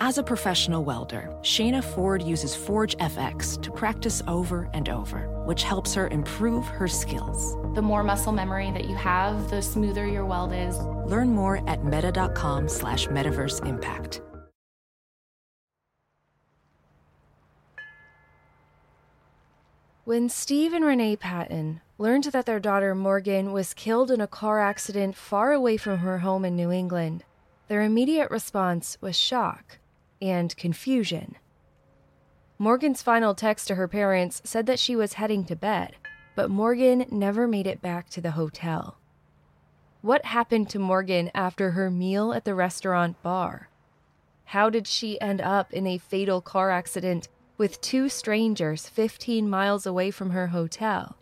As a professional welder, Shayna Ford uses Forge FX to practice over and over, which helps her improve her skills. The more muscle memory that you have, the smoother your weld is. Learn more at meta.com slash metaverse impact. When Steve and Renee Patten learned that their daughter Morgan was killed in a car accident far away from her home in New England, their immediate response was shock and confusion. Morgan's final text to her parents said that she was heading to bed, but Morgan never made it back to the hotel. What happened to Morgan after her meal at the restaurant bar? How did she end up in a fatal car accident with two strangers 15 miles away from her hotel?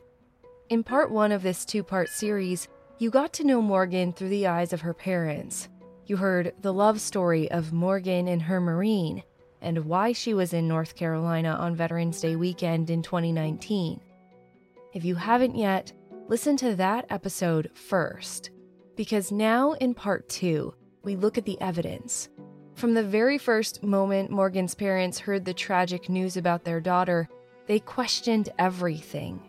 In part one of this two part series, you got to know Morgan through the eyes of her parents. You heard the love story of Morgan and her Marine and why she was in North Carolina on Veterans Day weekend in 2019. If you haven't yet, listen to that episode first, because now in part two, we look at the evidence. From the very first moment Morgan's parents heard the tragic news about their daughter, they questioned everything.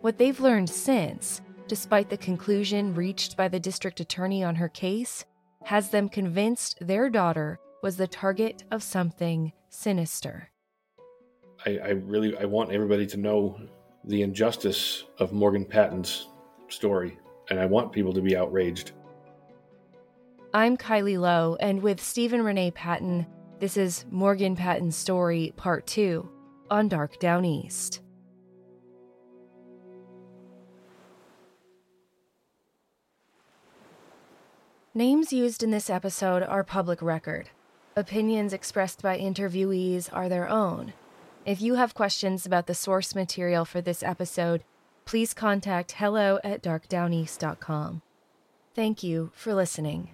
What they've learned since, despite the conclusion reached by the district attorney on her case, has them convinced their daughter was the target of something sinister. I, I really I want everybody to know the injustice of Morgan Patten's story, and I want people to be outraged. I'm Kylie Low, and with Stephen Renee Patten, this is Morgan Patten's Story Part 2 on Dark Downeast. Names used in this episode are public record. Opinions expressed by interviewees are their own. If you have questions about the source material for this episode, please contact hello at darkdowneast.com. Thank you for listening.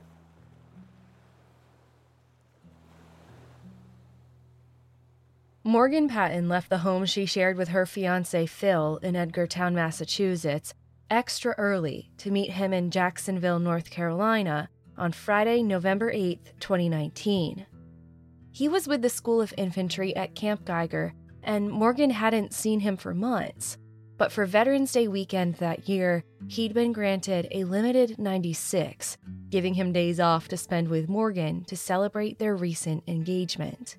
Morgan Patten left the home she shared with her fiance Phil in Edgartown, Massachusetts, extra early to meet him in Jacksonville, North Carolina on Friday, November 8, 2019. He was with the School of Infantry at Camp Geiger, and Morgan hadn't seen him for months. But for Veterans Day weekend that year, he'd been granted a limited 96, giving him days off to spend with Morgan to celebrate their recent engagement.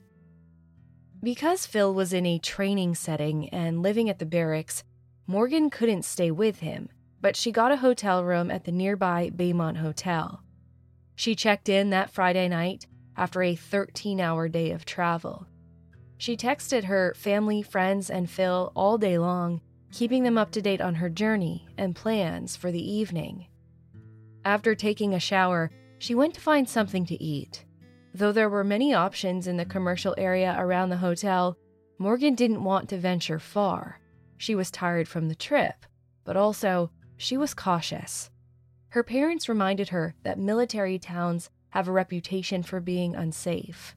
Because Phil was in a training setting and living at the barracks, Morgan couldn't stay with him, but she got a hotel room at the nearby Baymont Hotel. She checked in that Friday night after a 13 hour day of travel. She texted her family, friends, and Phil all day long, keeping them up to date on her journey and plans for the evening. After taking a shower, she went to find something to eat. Though there were many options in the commercial area around the hotel, Morgan didn't want to venture far. She was tired from the trip, but also she was cautious. Her parents reminded her that military towns have a reputation for being unsafe.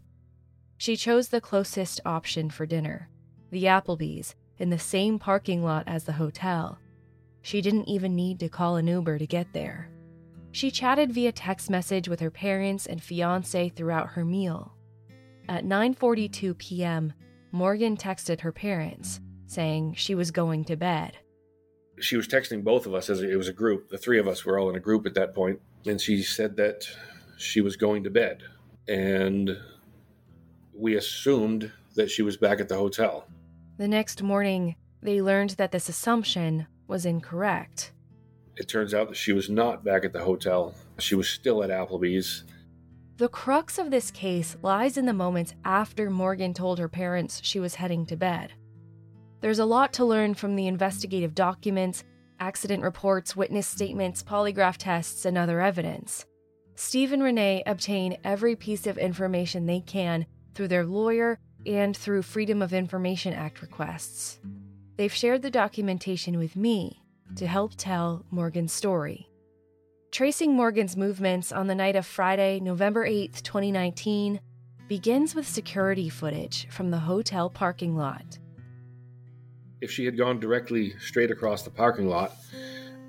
She chose the closest option for dinner, the Applebee's, in the same parking lot as the hotel. She didn't even need to call an Uber to get there. She chatted via text message with her parents and fiance throughout her meal. At 9:42 p.m., Morgan texted her parents saying she was going to bed. She was texting both of us as it was a group. The three of us were all in a group at that point, and she said that she was going to bed, and we assumed that she was back at the hotel. The next morning, they learned that this assumption was incorrect. It turns out that she was not back at the hotel. She was still at Applebee's. The crux of this case lies in the moments after Morgan told her parents she was heading to bed. There's a lot to learn from the investigative documents, accident reports, witness statements, polygraph tests, and other evidence. Steve and Renee obtain every piece of information they can through their lawyer and through Freedom of Information Act requests. They've shared the documentation with me to help tell Morgan's story. Tracing Morgan's movements on the night of Friday, November 8, 2019, begins with security footage from the hotel parking lot. If she had gone directly straight across the parking lot,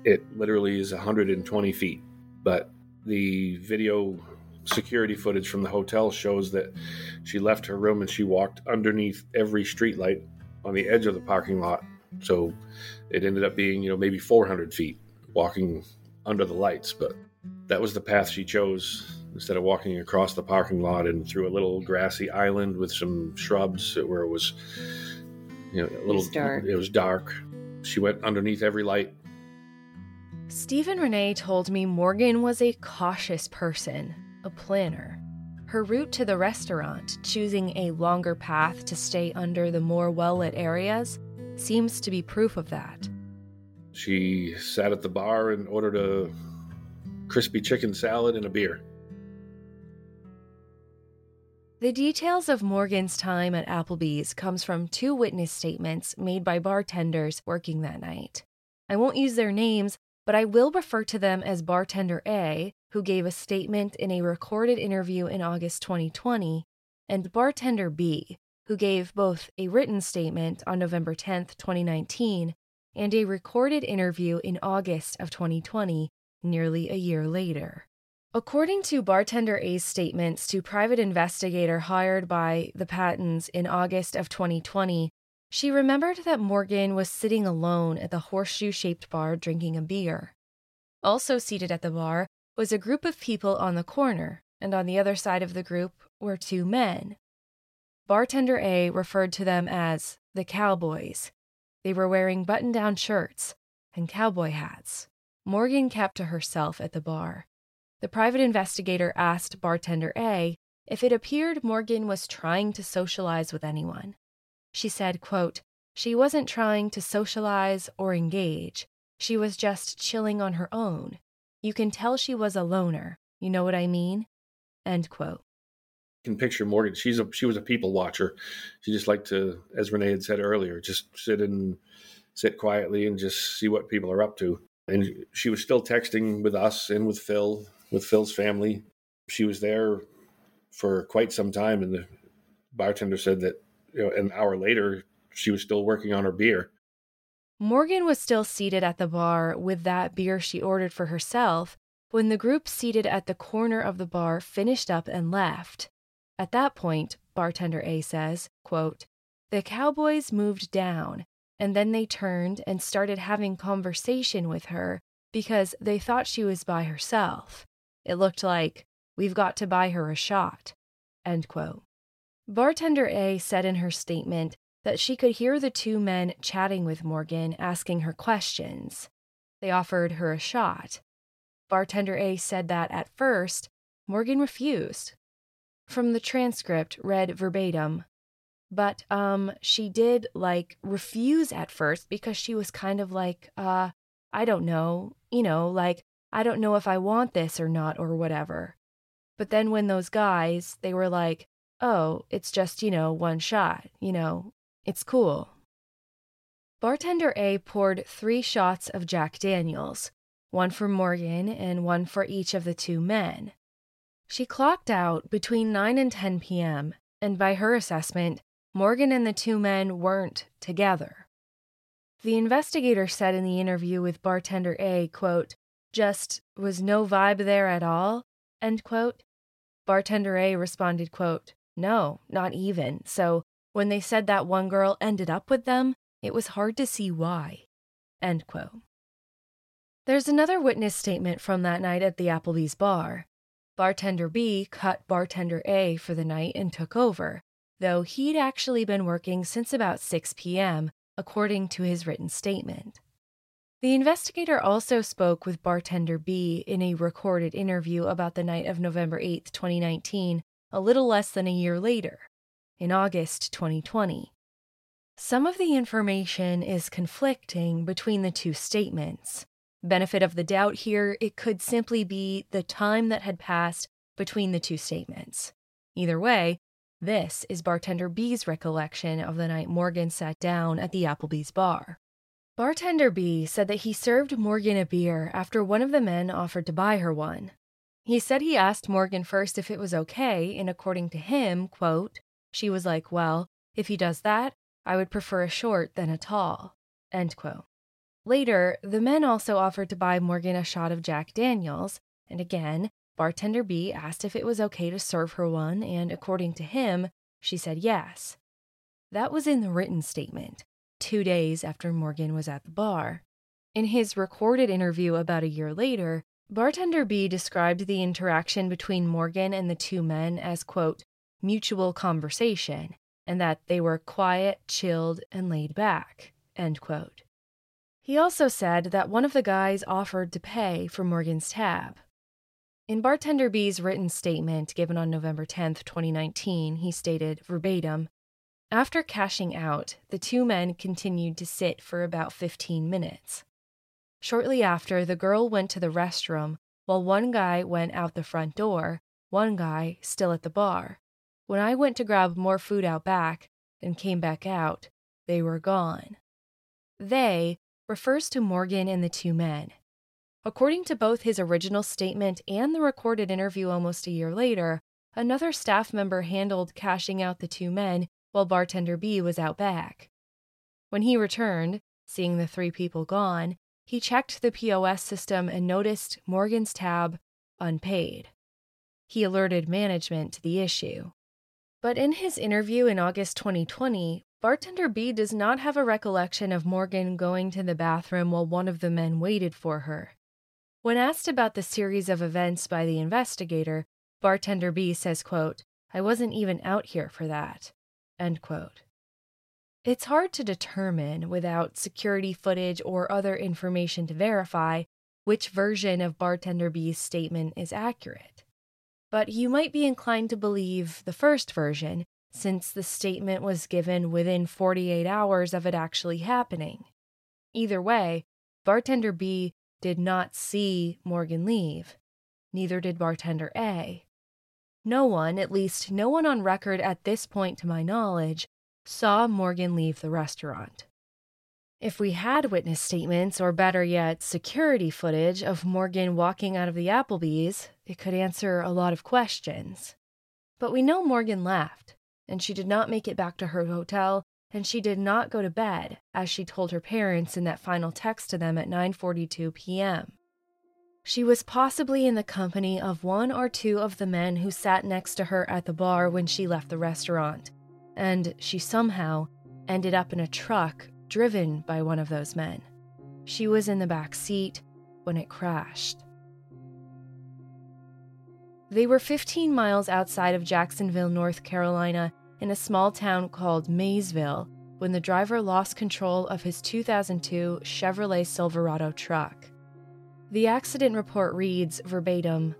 it literally is 120 feet. But the video security footage from the hotel shows that she left her room and she walked underneath every streetlight on the edge of the parking lot. So it ended up being, you know, maybe 400 feet walking under the lights. But that was the path she chose instead of walking across the parking lot and through a little grassy island with some shrubs where it was, you know, a little It was dark. It was dark. She went underneath every light. Stephen Renee told me Morgan was a cautious person, a planner. Her route to the restaurant, choosing a longer path to stay under the more well lit areas, seems to be proof of that. She sat at the bar and ordered a crispy chicken salad and a beer. The details of Morgan's time at Applebee's comes from two witness statements made by bartenders working that night. I won't use their names, but I will refer to them as bartender A, who gave a statement in a recorded interview in August 2020, and bartender B, who gave both a written statement on November 10, 2019, and a recorded interview in August of 2020, nearly a year later. According to bartender A's statements to private investigator hired by the Pattens in August of 2020, she remembered that Morgan was sitting alone at the horseshoe shaped bar drinking a beer. Also seated at the bar was a group of people on the corner, and on the other side of the group were two men. Bartender A referred to them as the Cowboys. They were wearing button down shirts and cowboy hats. Morgan kept to herself at the bar. The private investigator asked bartender A if it appeared Morgan was trying to socialize with anyone. She said, quote, she wasn't trying to socialize or engage. She was just chilling on her own. You can tell she was a loner. You know what I mean? End quote. can picture Morgan. She's a she was a people watcher. She just liked to, as Renee had said earlier, just sit and sit quietly and just see what people are up to. And she was still texting with us and with Phil, with Phil's family. She was there for quite some time, and the bartender said that you know an hour later she was still working on her beer. Morgan was still seated at the bar with that beer she ordered for herself when the group seated at the corner of the bar finished up and left. At that point, bartender A says, quote, "The cowboys moved down and then they turned and started having conversation with her because they thought she was by herself. It looked like we've got to buy her a shot." End quote. Bartender A said in her statement that she could hear the two men chatting with Morgan, asking her questions. They offered her a shot. Bartender A said that at first, Morgan refused. From the transcript, read verbatim. But, um, she did, like, refuse at first because she was kind of like, uh, I don't know, you know, like, I don't know if I want this or not or whatever. But then when those guys, they were like, oh, it's just, you know, one shot, you know, it's cool. Bartender A poured three shots of Jack Daniels, one for Morgan and one for each of the two men. She clocked out between 9 and 10 p.m., and by her assessment, Morgan and the two men weren't together. The investigator said in the interview with bartender A, quote, just was no vibe there at all, end quote. Bartender A responded, quote, no, not even. So when they said that one girl ended up with them, it was hard to see why. End quote. There's another witness statement from that night at the Applebee's bar. Bartender B cut bartender A for the night and took over, though he'd actually been working since about 6 p.m., according to his written statement. The investigator also spoke with bartender B in a recorded interview about the night of November 8, 2019, a little less than a year later, in August 2020. Some of the information is conflicting between the two statements. Benefit of the doubt here, it could simply be the time that had passed between the two statements. Either way, this is bartender B's recollection of the night Morgan sat down at the Applebee's bar. Bartender B said that he served Morgan a beer after one of the men offered to buy her one. He said he asked Morgan first if it was okay, and according to him, quote, she was like, Well, if he does that, I would prefer a short than a tall. End quote. Later, the men also offered to buy Morgan a shot of Jack Daniels, and again, bartender B asked if it was okay to serve her one, and according to him, she said yes. That was in the written statement, two days after Morgan was at the bar. In his recorded interview about a year later, bartender B described the interaction between Morgan and the two men as, quote, mutual conversation, and that they were quiet, chilled, and laid back, end quote. He also said that one of the guys offered to pay for Morgan's tab. In Bartender B's written statement given on November 10, 2019, he stated verbatim After cashing out, the two men continued to sit for about 15 minutes. Shortly after, the girl went to the restroom while one guy went out the front door, one guy still at the bar. When I went to grab more food out back and came back out, they were gone. They refers to Morgan and the two men. According to both his original statement and the recorded interview almost a year later, another staff member handled cashing out the two men while bartender B was out back. When he returned, seeing the three people gone, he checked the POS system and noticed Morgan's tab unpaid. He alerted management to the issue. But in his interview in August 2020, Bartender B does not have a recollection of Morgan going to the bathroom while one of the men waited for her. When asked about the series of events by the investigator, Bartender B says, quote, I wasn't even out here for that. End quote. It's hard to determine, without security footage or other information to verify, which version of Bartender B's statement is accurate. But you might be inclined to believe the first version, since the statement was given within 48 hours of it actually happening. Either way, bartender B did not see Morgan leave. Neither did bartender A. No one, at least no one on record at this point to my knowledge, saw Morgan leave the restaurant. If we had witness statements, or better yet, security footage of Morgan walking out of the Applebee's, it could answer a lot of questions. But we know Morgan left and she did not make it back to her hotel, and she did not go to bed, as she told her parents in that final text to them at 9:42 p.m. She was possibly in the company of one or two of the men who sat next to her at the bar when she left the restaurant, and she somehow ended up in a truck driven by one of those men. She was in the back seat when it crashed. They were 15 miles outside of Jacksonville, North Carolina, in a small town called Maysville, when the driver lost control of his 2002 Chevrolet Silverado truck. The accident report reads verbatim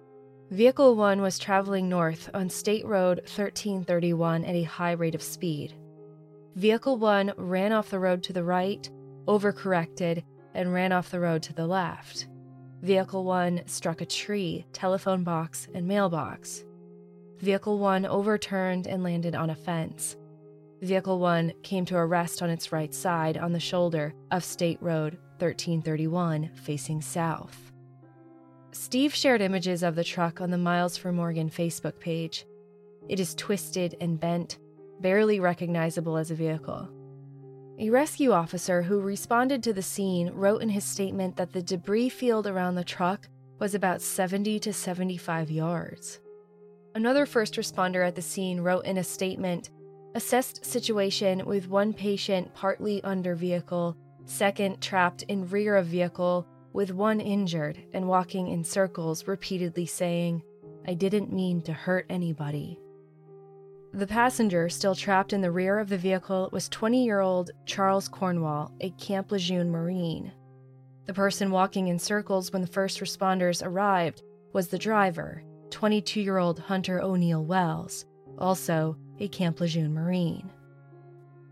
Vehicle 1 was traveling north on State Road 1331 at a high rate of speed. Vehicle 1 ran off the road to the right, overcorrected, and ran off the road to the left. Vehicle 1 struck a tree, telephone box, and mailbox. Vehicle 1 overturned and landed on a fence. Vehicle 1 came to a rest on its right side on the shoulder of State Road 1331, facing south. Steve shared images of the truck on the Miles for Morgan Facebook page. It is twisted and bent, barely recognizable as a vehicle. A rescue officer who responded to the scene wrote in his statement that the debris field around the truck was about 70 to 75 yards. Another first responder at the scene wrote in a statement assessed situation with one patient partly under vehicle, second trapped in rear of vehicle with one injured and walking in circles repeatedly saying, I didn't mean to hurt anybody. The passenger, still trapped in the rear of the vehicle, was 20 year old Charles Cornwall, a Camp Lejeune Marine. The person walking in circles when the first responders arrived was the driver, 22 year old Hunter O'Neill Wells, also a Camp Lejeune Marine.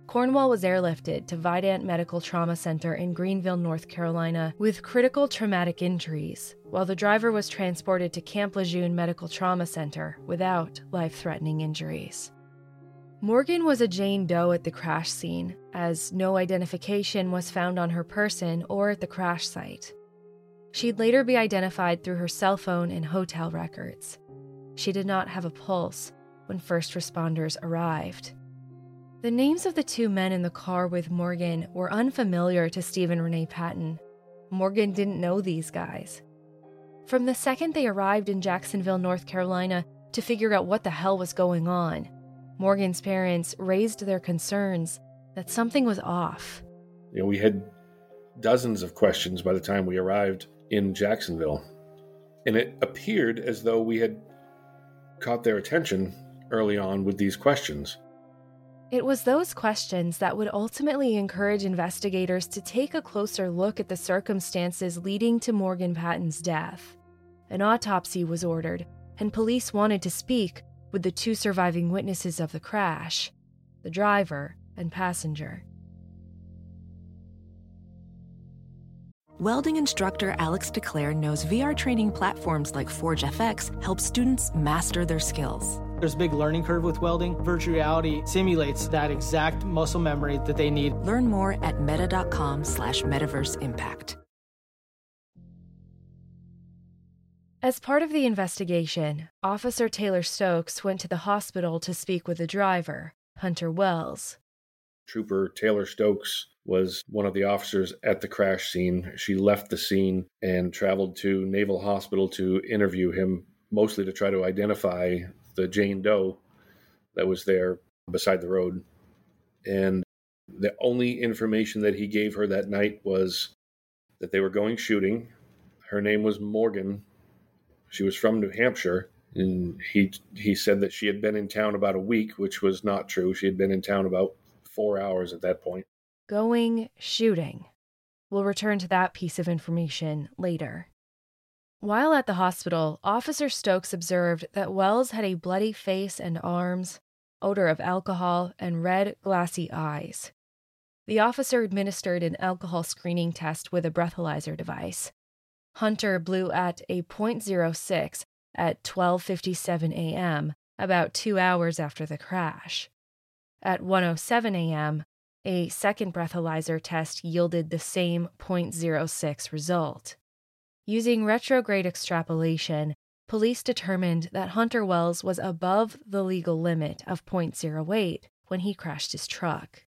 Cornwall was airlifted to Vidant Medical Trauma Center in Greenville, North Carolina, with critical traumatic injuries, while the driver was transported to Camp Lejeune Medical Trauma Center without life threatening injuries. Morgan was a Jane Doe at the crash scene, as no identification was found on her person or at the crash site. She'd later be identified through her cell phone and hotel records. She did not have a pulse when first responders arrived. The names of the two men in the car with Morgan were unfamiliar to Stephen Renee Patten. Morgan didn't know these guys. From the second they arrived in Jacksonville, North Carolina, to figure out what the hell was going on, Morgan's parents raised their concerns that something was off. You know, we had dozens of questions by the time we arrived in Jacksonville. And it appeared as though we had caught their attention early on with these questions. It was those questions that would ultimately encourage investigators to take a closer look at the circumstances leading to Morgan Patten's death. An autopsy was ordered, and police wanted to speak with the two surviving witnesses of the crash the driver and passenger. Welding instructor Alex DeClaire knows VR training platforms like Forge FX help students master their skills. There's a big learning curve with welding. Virtual reality simulates that exact muscle memory that they need. Learn more at meta.com slash metaverse impact. As part of the investigation, Officer Taylor Stokes went to the hospital to speak with the driver, Hunter Wells. Trooper Taylor Stokes was one of the officers at the crash scene. She left the scene and traveled to Naval Hospital to interview him, mostly to try to identify the Jane Doe that was there beside the road. And the only information that he gave her that night was that they were going shooting. Her name was Morgan. She was from New Hampshire. And he he said that she had been in town about a week, which was not true. She had been in town about four hours at that point. Going shooting. We'll return to that piece of information later. While at the hospital, Officer Stokes observed that Wells had a bloody face and arms, odor of alcohol, and red, glassy eyes. The officer administered an alcohol screening test with a breathalyzer device. Hunter blew at a .06 at 12:57 a.m., about 2 hours after the crash. At 1:07 a.m., a second breathalyzer test yielded the same .06 result. Using retrograde extrapolation, police determined that Hunter Wells was above the legal limit of .08 when he crashed his truck.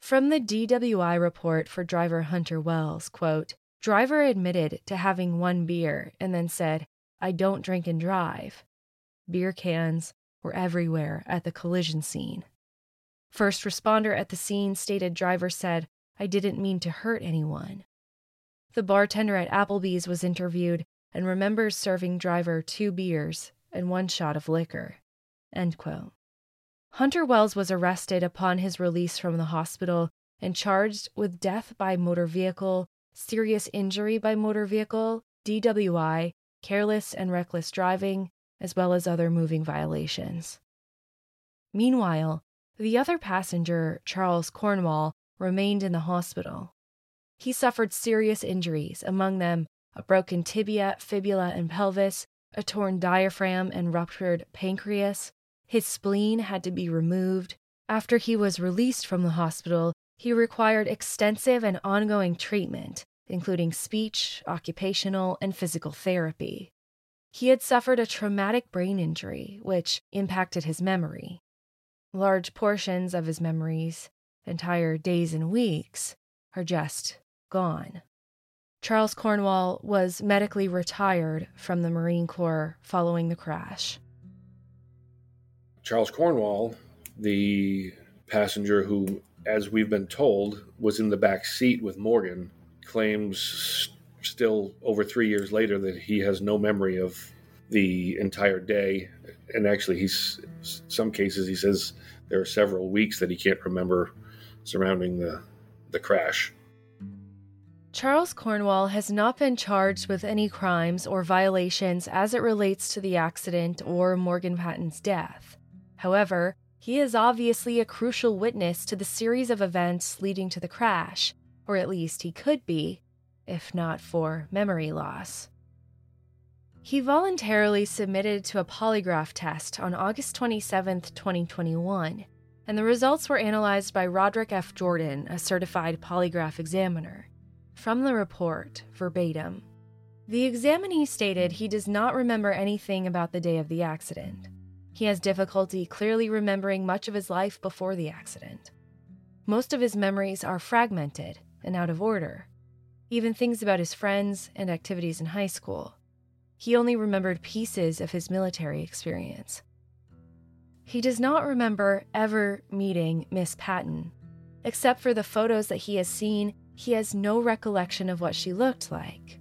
From the DWI report for driver Hunter Wells, quote, driver admitted to having one beer and then said, I don't drink and drive. Beer cans were everywhere at the collision scene. First responder at the scene stated driver said, I didn't mean to hurt anyone. The bartender at Applebee's was interviewed and remembers serving driver two beers and one shot of liquor. Hunter Wells was arrested upon his release from the hospital and charged with death by motor vehicle, serious injury by motor vehicle, DWI, careless and reckless driving, as well as other moving violations. Meanwhile, the other passenger, Charles Cornwall, remained in the hospital. He suffered serious injuries, among them a broken tibia, fibula, and pelvis, a torn diaphragm, and ruptured pancreas. His spleen had to be removed. After he was released from the hospital, he required extensive and ongoing treatment, including speech, occupational, and physical therapy. He had suffered a traumatic brain injury, which impacted his memory. Large portions of his memories, entire days and weeks, are just gone. Charles Cornwall was medically retired from the Marine Corps following the crash. Charles Cornwall, the passenger who, as we've been told, was in the back seat with Morgan, claims still over three years later that he has no memory of the entire day. And actually, he's some cases he says there are several weeks that he can't remember surrounding the the crash. Charles Cornwall has not been charged with any crimes or violations as it relates to the accident or Morgan Patten's death. However, he is obviously a crucial witness to the series of events leading to the crash, or at least he could be, if not for memory loss. He voluntarily submitted to a polygraph test on August 27, 2021, and the results were analyzed by Roderick F. Jordan, a certified polygraph examiner. From the report, verbatim, the examinee stated he does not remember anything about the day of the accident. He has difficulty clearly remembering much of his life before the accident. Most of his memories are fragmented and out of order. even things about his friends and activities in high school. He only remembered pieces of his military experience. He does not remember ever meeting Miss Patten. Except for the photos that he has seen, he has no recollection of what she looked like.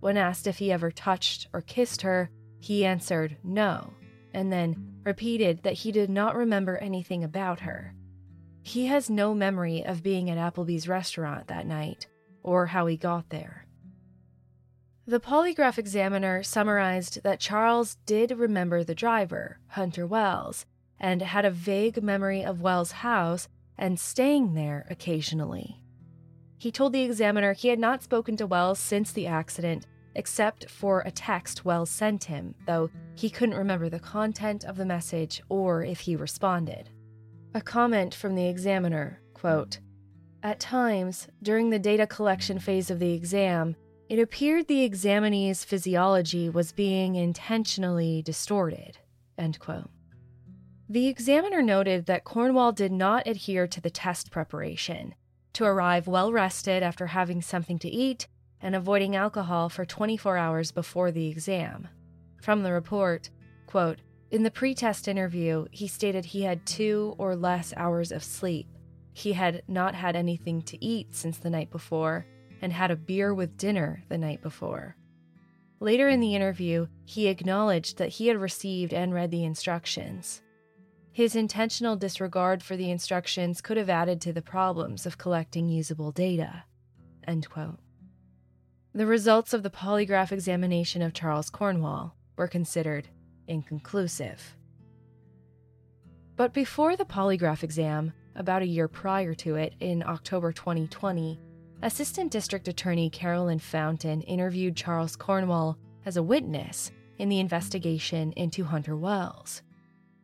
When asked if he ever touched or kissed her, he answered no, and then repeated that he did not remember anything about her. He has no memory of being at Applebee's restaurant that night or how he got there. The polygraph examiner summarized that Charles did remember the driver, Hunter Wells, and had a vague memory of Wells' house and staying there occasionally. He told the examiner he had not spoken to Wells since the accident, except for a text Wells sent him, though he couldn't remember the content of the message or if he responded. A comment from the examiner quote, At times, during the data collection phase of the exam, it appeared the examinee's physiology was being intentionally distorted. End quote. The examiner noted that Cornwall did not adhere to the test preparation to arrive well rested after having something to eat and avoiding alcohol for 24 hours before the exam. From the report, quote, in the pre-test interview, he stated he had 2 or less hours of sleep. He had not had anything to eat since the night before and had a beer with dinner the night before. Later in the interview, he acknowledged that he had received and read the instructions. His intentional disregard for the instructions could have added to the problems of collecting usable data. The results of the polygraph examination of Charles Cornwall were considered inconclusive. But before the polygraph exam, about a year prior to it, in October 2020, Assistant District Attorney Carolyn Fountain interviewed Charles Cornwall as a witness in the investigation into Hunter Wells.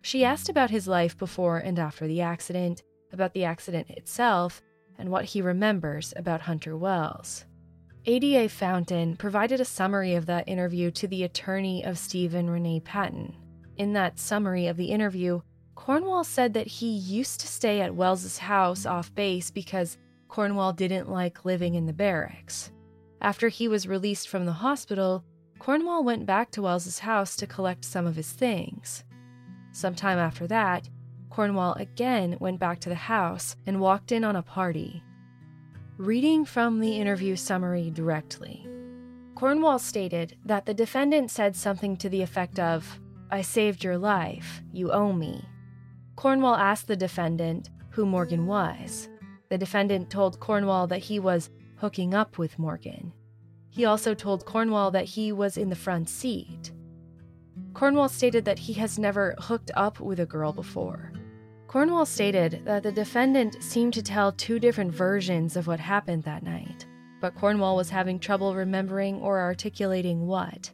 She asked about his life before and after the accident, about the accident itself, and what he remembers about Hunter Wells. ADA Fountain provided a summary of that interview to the attorney of Stephen Renee Patten. In that summary of the interview, Cornwall said that he used to stay at Wells's house off base because Cornwall didn't like living in the barracks. After he was released from the hospital, Cornwall went back to Wells's house to collect some of his things. Sometime after that, Cornwall again went back to the house and walked in on a party. Reading from the interview summary directly, Cornwall stated that the defendant said something to the effect of, I saved your life, you owe me. Cornwall asked the defendant who Morgan was. The defendant told Cornwall that he was hooking up with Morgan. He also told Cornwall that he was in the front seat. Cornwall stated that he has never hooked up with a girl before. Cornwall stated that the defendant seemed to tell two different versions of what happened that night, but Cornwall was having trouble remembering or articulating what.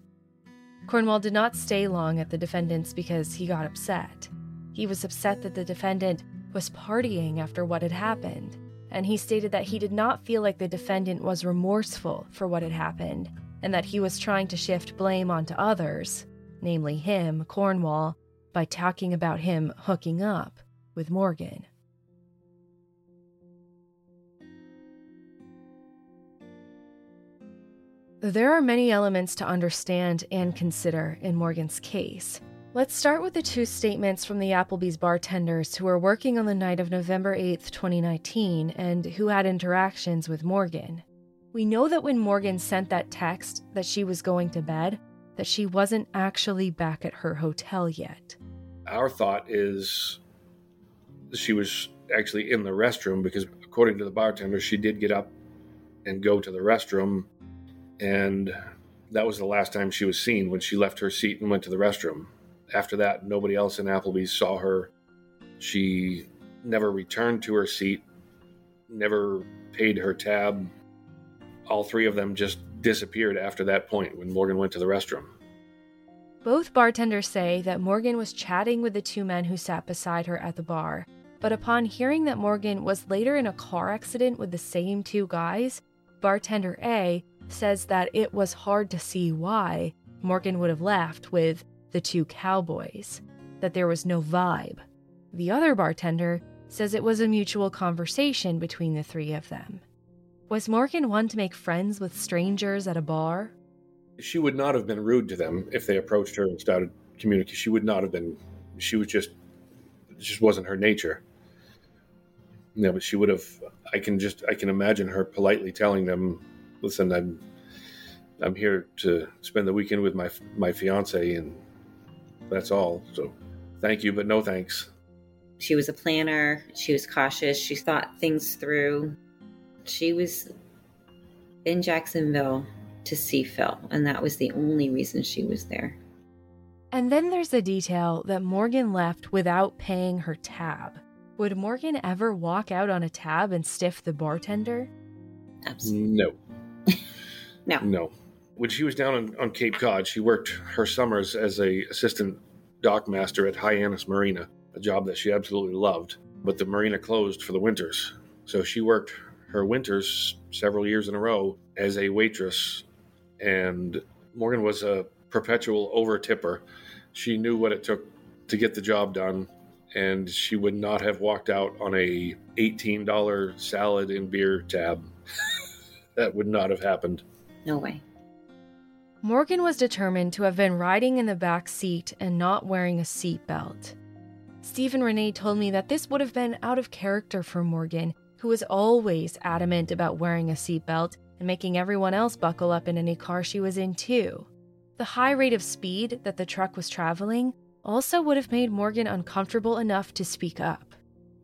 Cornwall did not stay long at the defendant's because he got upset. He was upset that the defendant was partying after what had happened, and he stated that he did not feel like the defendant was remorseful for what had happened and that he was trying to shift blame onto others namely him, Cornwall, by talking about him hooking up with Morgan. There are many elements to understand and consider in Morgan's case. Let's start with the two statements from the Applebee's bartenders who were working on the night of November 8, 2019, and who had interactions with Morgan. We know that when Morgan sent that text that she was going to bed, that she wasn't actually back at her hotel yet. Our thought is she was actually in the restroom because, according to the bartender, she did get up and go to the restroom. And that was the last time she was seen when she left her seat and went to the restroom. After that, nobody else in Applebee's saw her. She never returned to her seat, never paid her tab. All three of them just disappeared after that point when Morgan went to the restroom. Both bartenders say that Morgan was chatting with the two men who sat beside her at the bar, but upon hearing that Morgan was later in a car accident with the same two guys, bartender A says that it was hard to see why Morgan would have left with the two cowboys, that there was no vibe. The other bartender says it was a mutual conversation between the three of them. Was Morgan one to make friends with strangers at a bar? She would not have been rude to them if they approached her and started communicating. She would not have been. She was just, it just wasn't her nature. No, but she would have. I can just, I can imagine her politely telling them, "Listen, I'm, I'm here to spend the weekend with my my fiance, and that's all. So, thank you, but no thanks." She was a planner. She was cautious. She thought things through. She was in Jacksonville to see Phil, and that was the only reason she was there. And then there's the detail that Morgan left without paying her tab. Would Morgan ever walk out on a tab and stiff the bartender? Absolutely. No. No. No. When she was down on, on Cape Cod, she worked her summers as a assistant dock master at Hyannis Marina, a job that she absolutely loved. But the marina closed for the winters. So she worked her winters several years in a row as a waitress. And Morgan was a perpetual over tipper. She knew what it took to get the job done. And she would not have walked out on a $18 salad and beer tab. that would not have happened. No way. Morgan was determined to have been riding in the back seat and not wearing a seatbelt. Stephen Renee told me that this would have been out of character for Morgan, who was always adamant about wearing a seatbelt and making everyone else buckle up in any car she was in, too. The high rate of speed that the truck was traveling also would have made Morgan uncomfortable enough to speak up.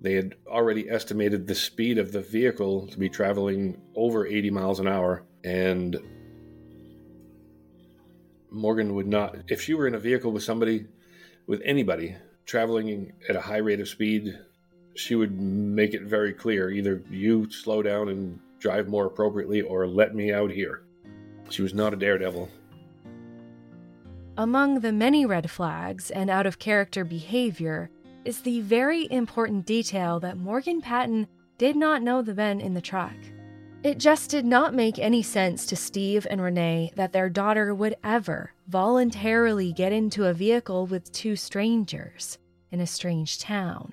They had already estimated the speed of the vehicle to be traveling over 80 miles an hour, and Morgan would not, if she were in a vehicle with somebody, with anybody traveling at a high rate of speed, she would make it very clear either you slow down and drive more appropriately or let me out here. She was not a daredevil. Among the many red flags and out of character behavior is the very important detail that Morgan Patten did not know the men in the truck. It just did not make any sense to Steve and Renee that their daughter would ever voluntarily get into a vehicle with two strangers in a strange town.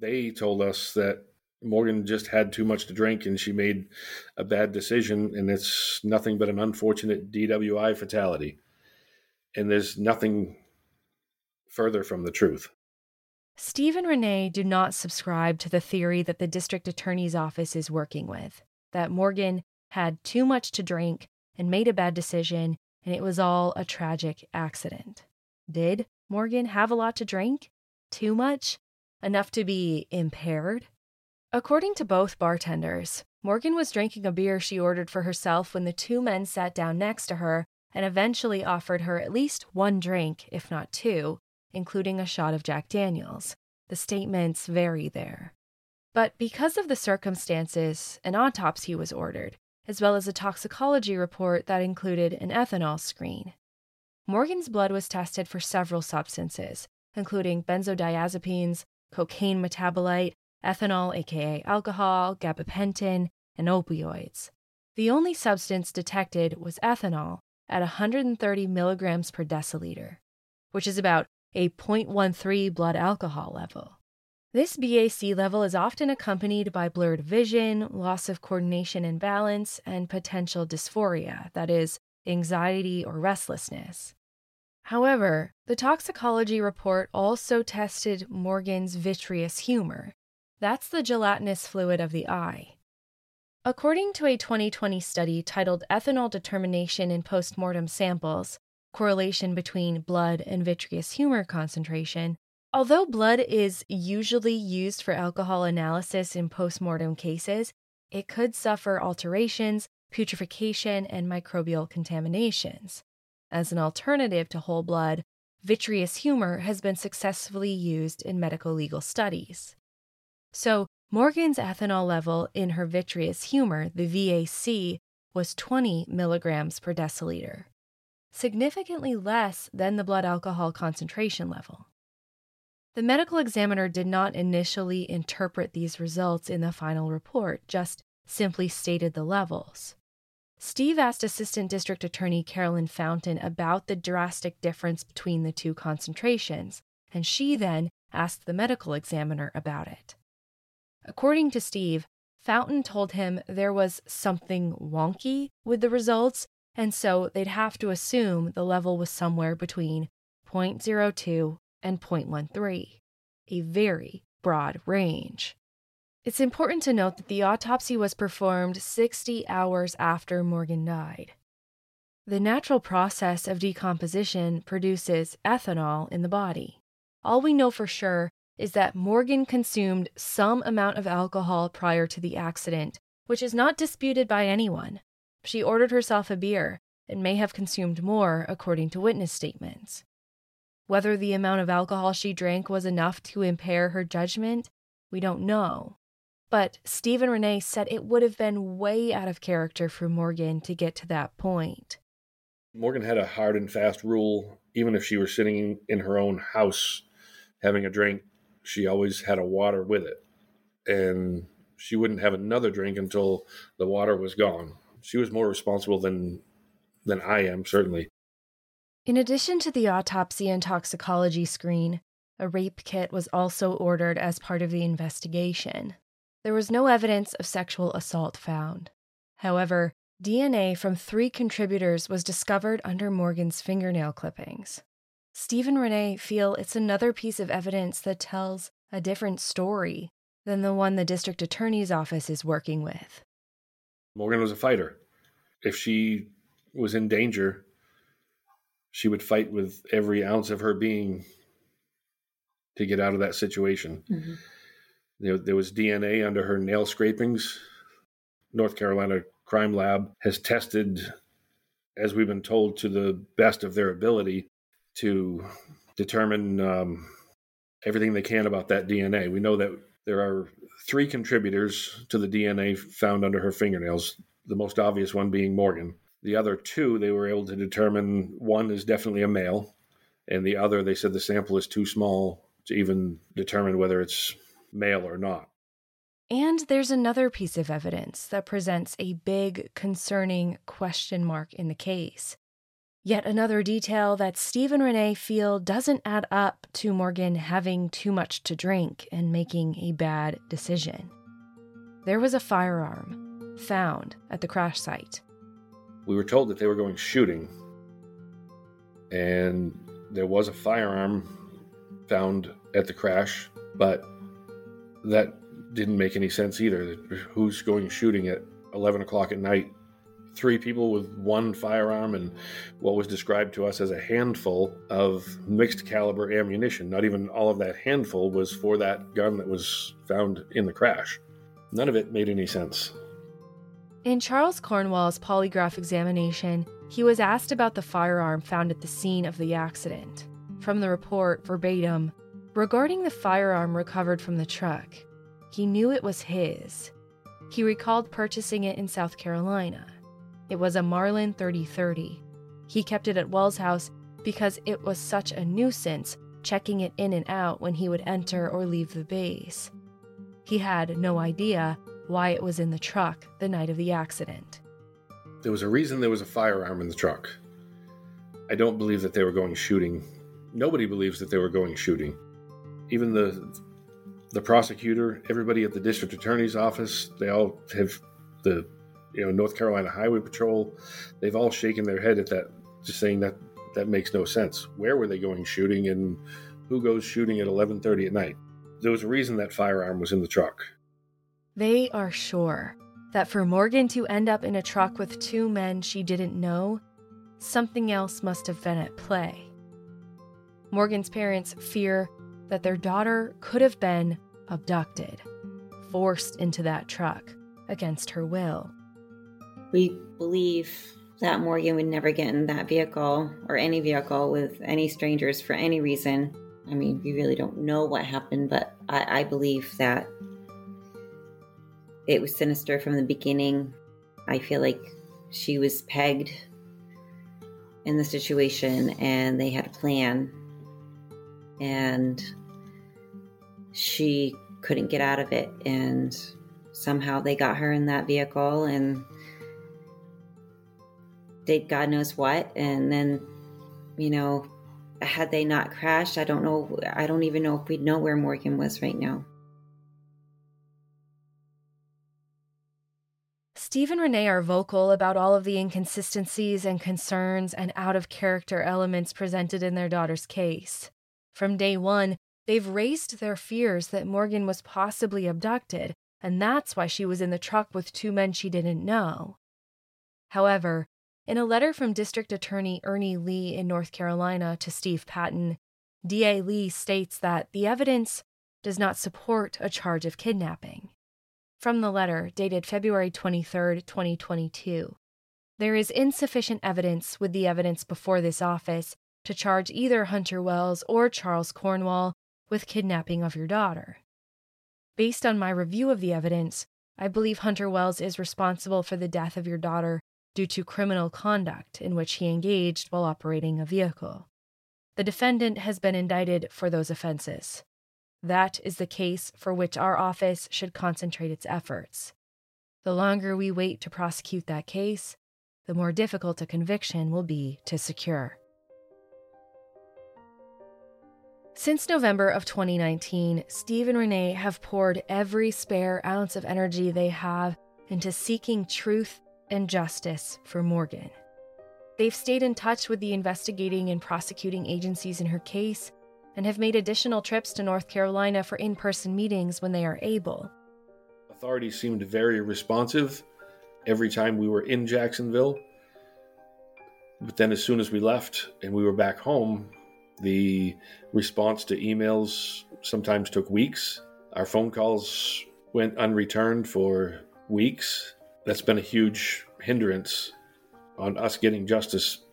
They told us that Morgan just had too much to drink and she made a bad decision, and it's nothing but an unfortunate DWI fatality. And there's nothing further from the truth. Steve and Renee do not subscribe to the theory that the district attorney's office is working with that Morgan had too much to drink and made a bad decision, and it was all a tragic accident. Did Morgan have a lot to drink? Too much? Enough to be impaired? According to both bartenders, Morgan was drinking a beer she ordered for herself when the two men sat down next to her and eventually offered her at least one drink, if not two, including a shot of Jack Daniels. The statements vary there. But because of the circumstances, an autopsy was ordered, as well as a toxicology report that included an ethanol screen. Morgan's blood was tested for several substances, including benzodiazepines, cocaine metabolite, ethanol, aka alcohol, gabapentin, and opioids. The only substance detected was ethanol at 130 milligrams per deciliter, which is about a 0.13 blood alcohol level. This BAC level is often accompanied by blurred vision, loss of coordination and balance, and potential dysphoria, that is, anxiety or restlessness. However, the toxicology report also tested Morgan's vitreous humor. That's the gelatinous fluid of the eye. According to a 2020 study titled Ethanol Determination in Postmortem Samples Correlation between Blood and Vitreous Humor Concentration, Although blood is usually used for alcohol analysis in postmortem cases, it could suffer alterations, putrefaction, and microbial contaminations. As an alternative to whole blood, vitreous humor has been successfully used in medical legal studies. So, Morgan's ethanol level in her vitreous humor, the VAC, was 20 milligrams per deciliter, significantly less than the blood alcohol concentration level. The medical examiner did not initially interpret these results in the final report, just simply stated the levels. Steve asked Assistant District Attorney Carolyn Fountain about the drastic difference between the two concentrations, and she then asked the medical examiner about it. According to Steve, Fountain told him there was something wonky with the results, and so they'd have to assume the level was somewhere between 0.02 and 0.13, a very broad range. It's important to note that the autopsy was performed 60 hours after Morgan died. The natural process of decomposition produces ethanol in the body. All we know for sure is that Morgan consumed some amount of alcohol prior to the accident, which is not disputed by anyone. She ordered herself a beer and may have consumed more, according to witness statements. Whether the amount of alcohol she drank was enough to impair her judgment, we don't know. But Steve and Renee said it would have been way out of character for Morgan to get to that point. Morgan had a hard and fast rule. Even if she were sitting in her own house having a drink, she always had a water with it. And she wouldn't have another drink until the water was gone. She was more responsible than than I am, certainly. In addition to the autopsy and toxicology screen, a rape kit was also ordered as part of the investigation. There was no evidence of sexual assault found. However, DNA from three contributors was discovered under Morgan's fingernail clippings. Steve and Renee feel it's another piece of evidence that tells a different story than the one the district attorney's office is working with. Morgan was a fighter. If she was in danger, she would fight with every ounce of her being to get out of that situation. Mm-hmm. There, there was DNA under her nail scrapings. North Carolina Crime Lab has tested, as we've been told, to the best of their ability to determine um, everything they can about that DNA. We know that there are three contributors to the DNA found under her fingernails, the most obvious one being Morgan. The other two, they were able to determine one is definitely a male, and the other, they said the sample is too small to even determine whether it's male or not. And there's another piece of evidence that presents a big, concerning question mark in the case. Yet another detail that Steve and Renee feel doesn't add up to Morgan having too much to drink and making a bad decision. There was a firearm found at the crash site. We were told that they were going shooting, and there was a firearm found at the crash, but that didn't make any sense either. Who's going shooting at 11 o'clock at night? Three people with one firearm and what was described to us as a handful of mixed caliber ammunition. Not even all of that handful was for that gun that was found in the crash. None of it made any sense. In Charles Cornwall's polygraph examination, he was asked about the firearm found at the scene of the accident. From the report, verbatim, Regarding the firearm recovered from the truck, he knew it was his. He recalled purchasing it in South Carolina. It was a Marlin 3030. He kept it at Wells' house because it was such a nuisance checking it in and out when he would enter or leave the base. He had no idea why it was in the truck the night of the accident. There was a reason there was a firearm in the truck. I don't believe that they were going shooting. Nobody believes that they were going shooting even the the prosecutor, everybody at the district attorney's office, they all have the you know North Carolina Highway Patrol, they've all shaken their head at that, just saying that that makes no sense. Where were they going shooting, and who goes shooting at 11:30 at night? There was a reason that firearm was in the truck. They are sure that for Morgan to end up in a truck with two men she didn't know, something else must have been at play. Morgan's parents fear that their daughter could have been abducted, forced into that truck against her will. We believe that Morgan would never get in that vehicle or any vehicle with any strangers for any reason. I mean, we really don't know what happened, but I, I believe that it was sinister from the beginning. I feel like she was pegged in the situation and they had a plan and she couldn't get out of it and somehow they got her in that vehicle and did god knows what and then you know had they not crashed i don't know i don't even know if we'd know where morgan was right now Steve and Renee are vocal about all of the inconsistencies and concerns and out of character elements presented in their daughter's case. From day one, they've raised their fears that Morgan was possibly abducted, and that's why she was in the truck with two men she didn't know. However, in a letter from District Attorney Ernie Lee in North Carolina to Steve Patten, DA Lee states that the evidence does not support a charge of kidnapping. From the letter, dated February 23, 2022, there is insufficient evidence with the evidence before this office to charge either Hunter Wells or Charles Cornwall with kidnapping of your daughter. Based on my review of the evidence, I believe Hunter Wells is responsible for the death of your daughter due to criminal conduct in which he engaged while operating a vehicle. The defendant has been indicted for those offenses. That is the case for which our office should concentrate its efforts. The longer we wait to prosecute that case, the more difficult a conviction will be to secure. Since November of 2019, Steve and Renee have poured every spare ounce of energy they have into seeking truth and justice for Morgan. They've stayed in touch with the investigating and prosecuting agencies in her case and have made additional trips to North Carolina for in person meetings when they are able. Authorities seemed very responsive every time we were in Jacksonville. But then, as soon as we left and we were back home, the response to emails sometimes took weeks. Our phone calls went unreturned for weeks. That's been a huge hindrance on us getting justice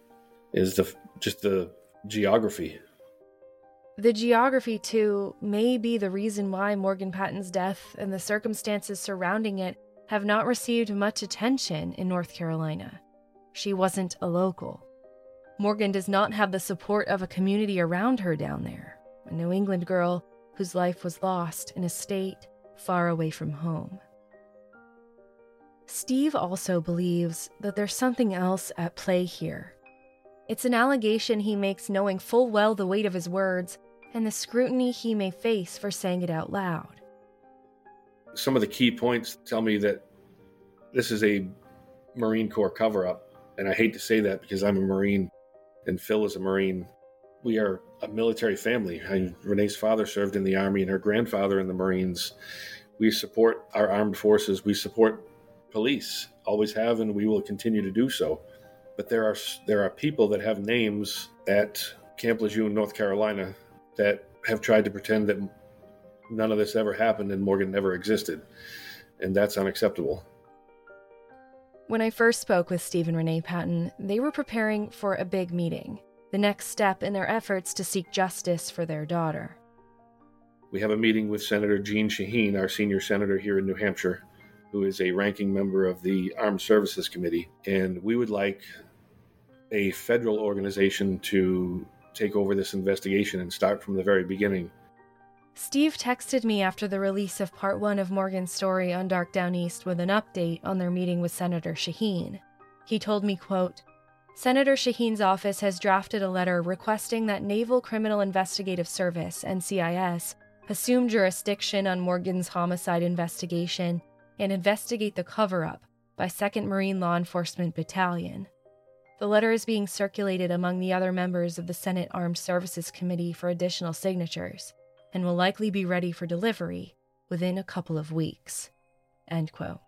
is the just the geography the geography, too, may be the reason why Morgan Patten's death and the circumstances surrounding it have not received much attention in North Carolina. She wasn't a local. Morgan does not have the support of a community around her down there, a New England girl whose life was lost in a state far away from home. Steve also believes that there's something else at play here. It's an allegation he makes knowing full well the weight of his words and the scrutiny he may face for saying it out loud. Some of the key points tell me that this is a Marine Corps cover up. And I hate to say that because I'm a Marine and Phil is a Marine. We are a military family. I, Renee's father served in the Army and her grandfather in the Marines. We support our armed forces. We support police, always have, and we will continue to do so. But there are there are people that have names at Camp Lejeune, North Carolina, that have tried to pretend that none of this ever happened and Morgan never existed. And that's unacceptable. When I first spoke with Steve and Renee Patten, they were preparing for a big meeting, the next step in their efforts to seek justice for their daughter. We have a meeting with Senator Jeanne Shaheen, our senior senator here in New Hampshire, who is a ranking member of the Armed Services Committee. And we would like a federal organization to take over this investigation and start from the very beginning. Steve texted me after the release of part one of Morgan's story on Dark Downeast with an update on their meeting with Senator Shaheen. He told me, quote, Senator Shaheen's office has drafted a letter requesting that Naval Criminal Investigative Service, NCIS, assume jurisdiction on Morgan's homicide investigation and investigate the cover up by 2nd Marine Law Enforcement Battalion. The letter is being circulated among the other members of the Senate Armed Services Committee for additional signatures and will likely be ready for delivery within a couple of weeks. End quote.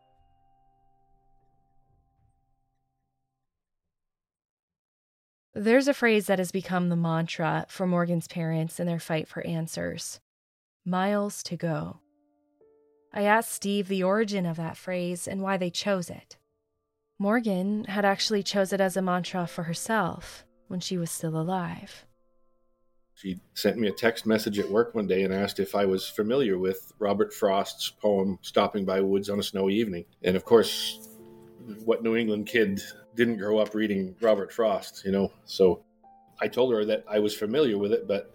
There's a phrase that has become the mantra for Morgan's parents in their fight for answers miles to go. I asked Steve the origin of that phrase and why they chose it. Morgan had actually chose it as a mantra for herself when she was still alive. She sent me a text message at work one day and asked if I was familiar with Robert Frost's poem Stopping by Woods on a Snowy Evening. And of course, what New England kid didn't grow up reading Robert Frost, you know? So I told her that I was familiar with it, but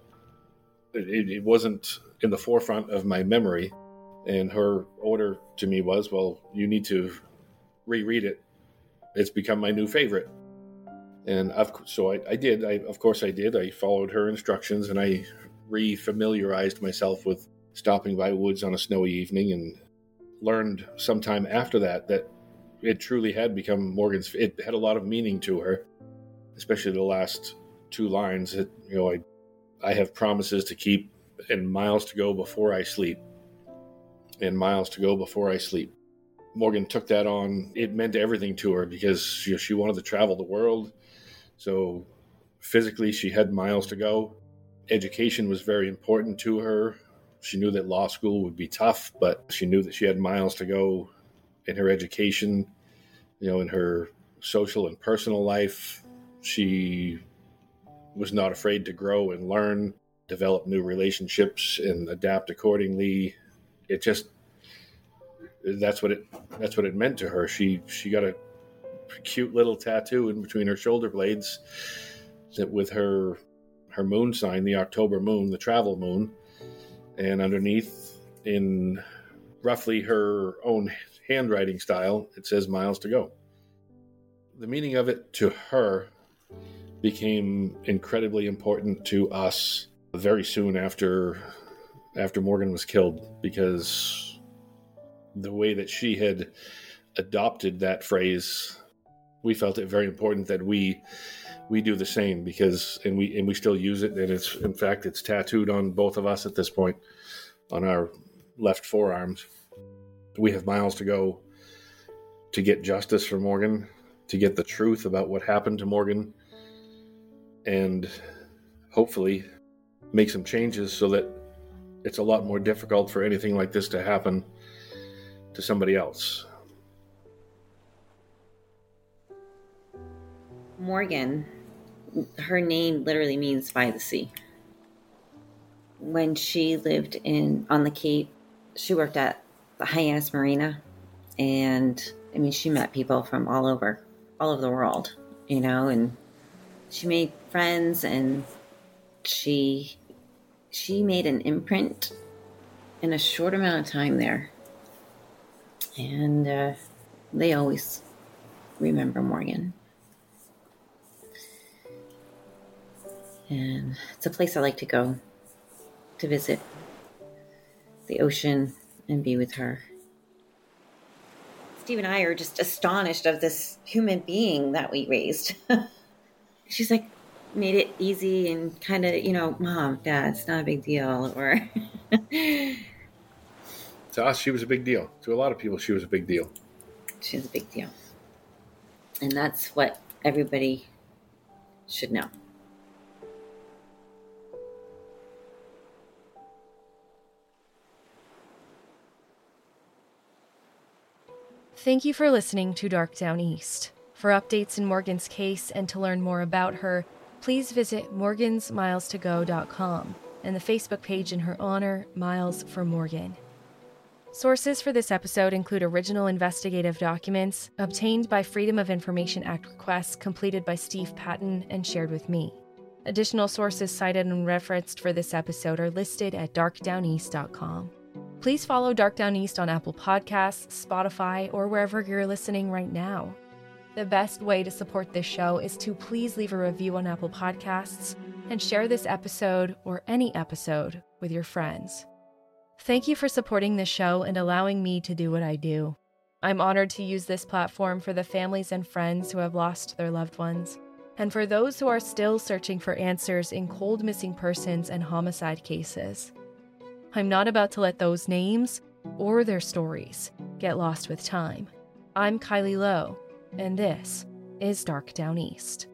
it, it wasn't in the forefront of my memory. And her order to me was, well, you need to reread it. It's become my new favorite. And of, so I, I did. I, of course, I did. I followed her instructions and I refamiliarized myself with stopping by woods on a snowy evening and learned sometime after that that it truly had become Morgan's. It had a lot of meaning to her, especially the last two lines. That you know, I I have promises to keep and miles to go before I sleep, and miles to go before I sleep. Morgan took that on. It meant everything to her because you know, she wanted to travel the world. So physically, she had miles to go. Education was very important to her. She knew that law school would be tough, but she knew that she had miles to go in her education, you know, in her social and personal life. She was not afraid to grow and learn, develop new relationships, and adapt accordingly. It just that's what it that's what it meant to her. She she got a cute little tattoo in between her shoulder blades that with her her moon sign, the October moon, the travel moon, and underneath in roughly her own handwriting style, it says miles to go. The meaning of it to her became incredibly important to us very soon after after Morgan was killed because the way that she had adopted that phrase we felt it very important that we we do the same because and we and we still use it. And it's in fact it's tattooed on both of us at this point on our left forearms. We have miles to go to get justice for Morgan to get the truth about what happened to Morgan and hopefully make some changes so that it's a lot more difficult for anything like this to happen to somebody else Morgan, her name literally means by the sea. When she lived in on the Cape, she worked at the Hyannis Marina, and I mean, she met people from all over, all over the world, you know, and she made friends, and she she made an imprint in a short amount of time there, and uh, they always remember Morgan. And it's a place I like to go to visit the ocean and be with her. Steve and I are just astonished of this human being that we raised. She's like, made it easy and kind of, you know, mom, dad, it's not a big deal. Or to us, she was a big deal. To a lot of people, she was a big deal. She's a big deal. And that's what everybody should know. Thank you for listening to Dark Downeast. For updates in Morgan's case and to learn more about her, please visit morgansmilestogo.com and the Facebook page in her honor, Miles for Morgan. Sources for this episode include original investigative documents obtained by Freedom of Information Act requests completed by Steve Patten and shared with me. Additional sources cited and referenced for this episode are listed at darkdowneast.com. Please follow Dark Downeast on Apple Podcasts, Spotify, or wherever you're listening right now. The best way to support this show is to please leave a review on Apple Podcasts and share this episode or any episode with your friends. Thank you for supporting this show and allowing me to do what I do. I'm honored to use this platform for the families and friends who have lost their loved ones, and for those who are still searching for answers in cold missing persons and homicide cases. I'm not about to let those names or their stories get lost with time. I'm Kylie Low, and this is Dark Downeast.